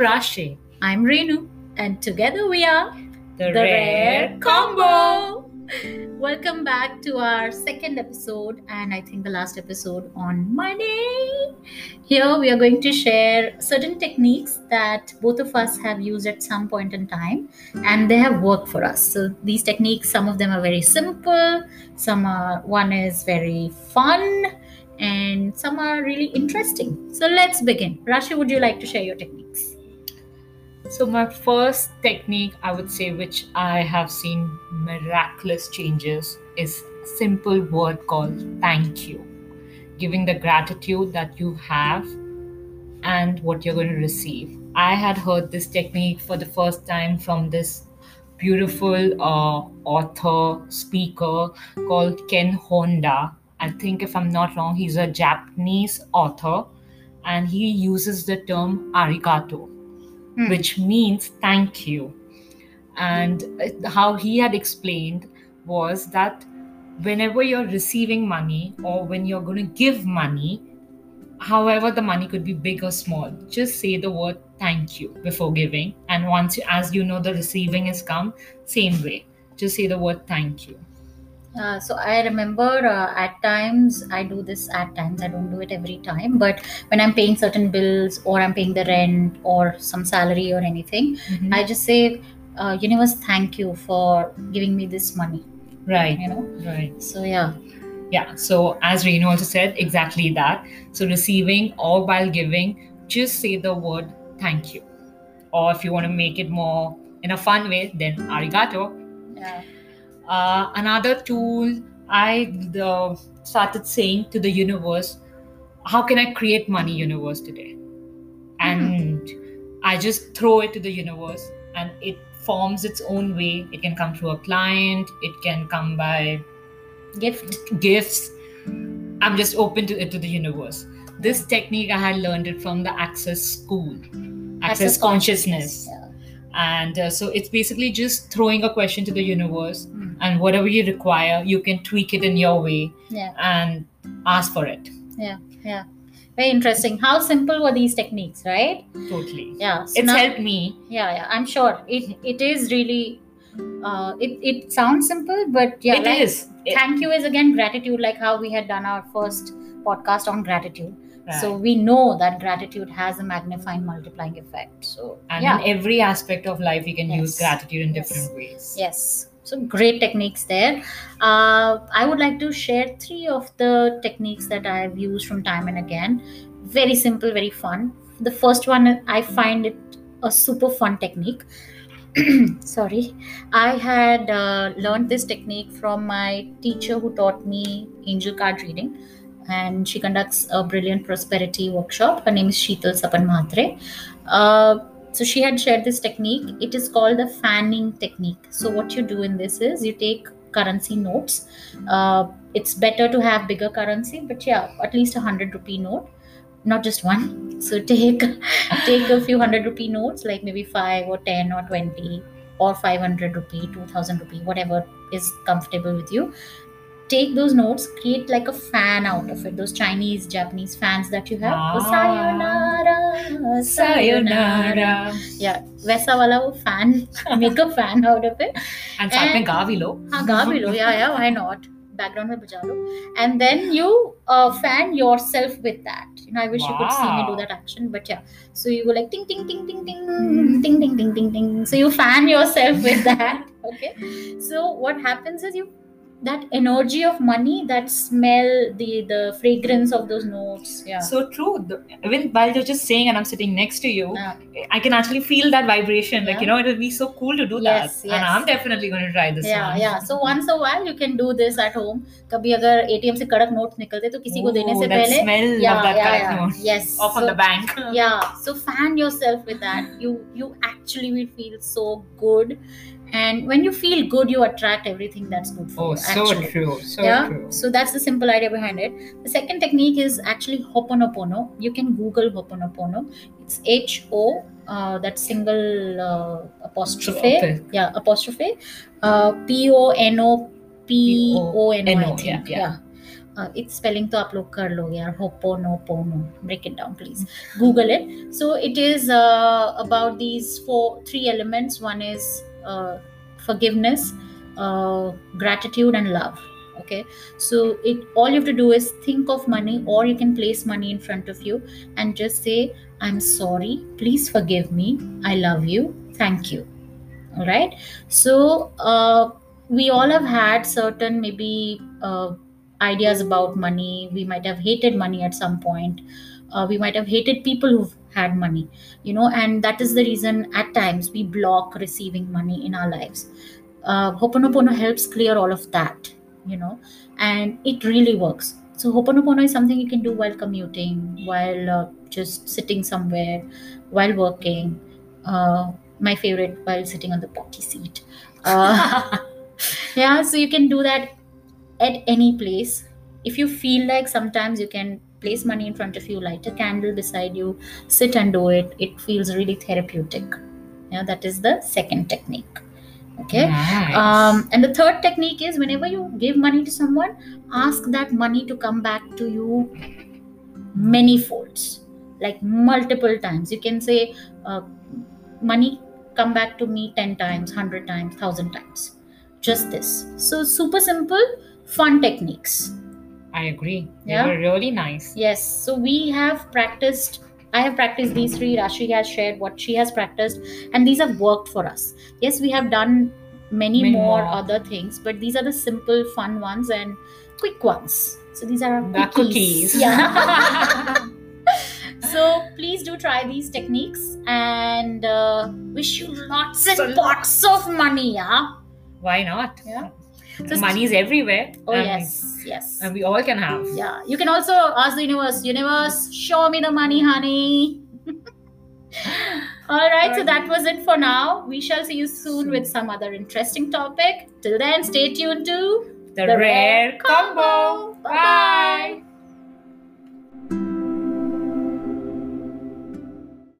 Rashi, I'm Renu, and together we are the, the Rare Combo. Welcome back to our second episode, and I think the last episode on money. Here we are going to share certain techniques that both of us have used at some point in time, and they have worked for us. So these techniques, some of them are very simple, some are one is very fun, and some are really interesting. So let's begin. Rashi, would you like to share your techniques? So, my first technique, I would say, which I have seen miraculous changes, is simple word called thank you. Giving the gratitude that you have and what you're going to receive. I had heard this technique for the first time from this beautiful uh, author, speaker called Ken Honda. I think, if I'm not wrong, he's a Japanese author and he uses the term arigato Hmm. which means thank you. And how he had explained was that whenever you're receiving money or when you're going to give money, however the money could be big or small, just say the word thank you before giving. And once you, as you know, the receiving has come, same way, just say the word thank you. Uh, so I remember uh, at times I do this at times I don't do it every time but when I'm paying certain bills or I'm paying the rent or some salary or anything Mhm. I just say uh, universe thank you for giving me this money right, you know right. so yeah Yeah. So as Renu also said, exactly that. So receiving or while giving, just say the word thank you. Or if you want to make it more in a fun way, then arigato. yeah Uh, another tool I uh, started saying to the universe, how can I create money universe today? And I just throw it to the universe and it forms its own way. It can come through a client, it can come by gift gifts. I'm just open to it to the universe. This technique I had learned it from the Access School, Access, Consciousness, yeah. and uh, so it's basically just throwing a question to the universe. And whatever you require, you can tweak it in your way yeah and ask for it. yeah yeah very interesting how simple were these techniques right Totally, yeah so it's now- helped me. yeah yeah I'm sure it it is really uh, it, it sounds simple but yeah It like- is. It- thank you is again gratitude like how we had done our first podcast on gratitude right. so we know that gratitude has a magnifying multiplying effect so and yeah in every aspect of life, we can use gratitude in Yes. different ways. yes so great techniques there. Uh, i would like to share three of the techniques that i have used from time and again. Very simple very fun. The first one i find it a super fun technique. Sorry. I had uh, learned this technique from my teacher who taught me angel card reading. And she conducts a brilliant prosperity workshop. Her name is sheetal sapan uh, so she had shared this technique. It is called the fanning technique. So what you do in this is you take currency notes. Uh, it's better to have bigger currency but yeah at least a hundred rupee note not just one. So take take a few hundred rupee notes like maybe 5 or 10 or 20 or 500 rupee 2000 rupee whatever is comfortable with you take those notes, create like a fan out of it, those Chinese, Japanese fans that you have. Ah. Oh, sayonara, sayonara. Yeah, Vesa wala, वो fan, make a fan out of it. And साथ में गा भी yeah yeah, why not? Background में बजा And then you uh, fan yourself with that. You know, I wish wow. you could see me do that action, but yeah. So you go like ting ting ting ting ting ting ting ting ting ting. So you fan yourself with that. Okay. So what happens is you that energy of money that smell the the fragrance of those notes yeah So true. The, even while you're just saying, and I'm sitting next to you, Yeah. I can actually feel that vibration. Like Yeah. you know, it'll be so cool to do Yes, that. yes. And I'm definitely going to try this yeah one. yeah so once a while you can do this at home कभी अगर ATM से कड़क note निकलते तो किसी को देने Ooh, से that पहले smell yeah of that yeah correct yeah note yes off so, on the bank. yeah so fan yourself with that you you actually will feel so good and when you feel good you attract everything that's good for Oh, you so actually. true. So yeah true. so that's the simple idea behind it the second technique is actually hoponopono you can google hoponopono it's h o uh, that single uh, apostrophe Okay. yeah apostrophe uh, p o n o p o n o i P-O-N-O, think yeah, yeah. uh, it's spelling to आप लोग कर लो यार hoponopono break it down please google it so it is uh, about these four three elements one is uh, forgiveness uh, gratitude and love okay? So it all you have to do is think of money or you can place money in front of you and just say i'm sorry please forgive me i love you thank you all right? So uh, we all have had certain maybe uh, ideas about money. We might have hated money at some point. Uh, we might have hated people who've had money you know and that is the reason at times we block receiving money in our lives. Uh, hoponopono helps clear all of that you know and it really works. So hoponopono is something you can do while commuting while uh, just sitting somewhere while working uh, my favorite while sitting on the potty seat. Uh, yeah so you can do that at any place. If you feel like sometimes you can place money in front of you light a candle beside you sit and do it it feels really therapeutic. Yeah that is the second technique. Okay? Nice. um, and the third technique is whenever you give money to someone ask that money to come back to you many folds like multiple times. You can say uh, money come back to me 10 times 100 times 1000 times. Just this. So super simple fun techniques I agree. They Yeah. were really nice. yes so we have practiced i have practiced these three rashi has shared what she has practiced and these have worked for us yes we have done many, Many more, more. other things but these are the simple fun ones and quick ones so these are our The cookies, cookies. yeah so please do try these techniques and uh, wish you lots and So lots of money yeah Why not? Yeah. So- Money is everywhere. oh and- yes yes. And we all can have. yeah. You can also ask the universe universe show me the money honey. All right so that was it for now. We shall see you soon with some other interesting topic. Till then stay tuned to The, rare combo. Bye.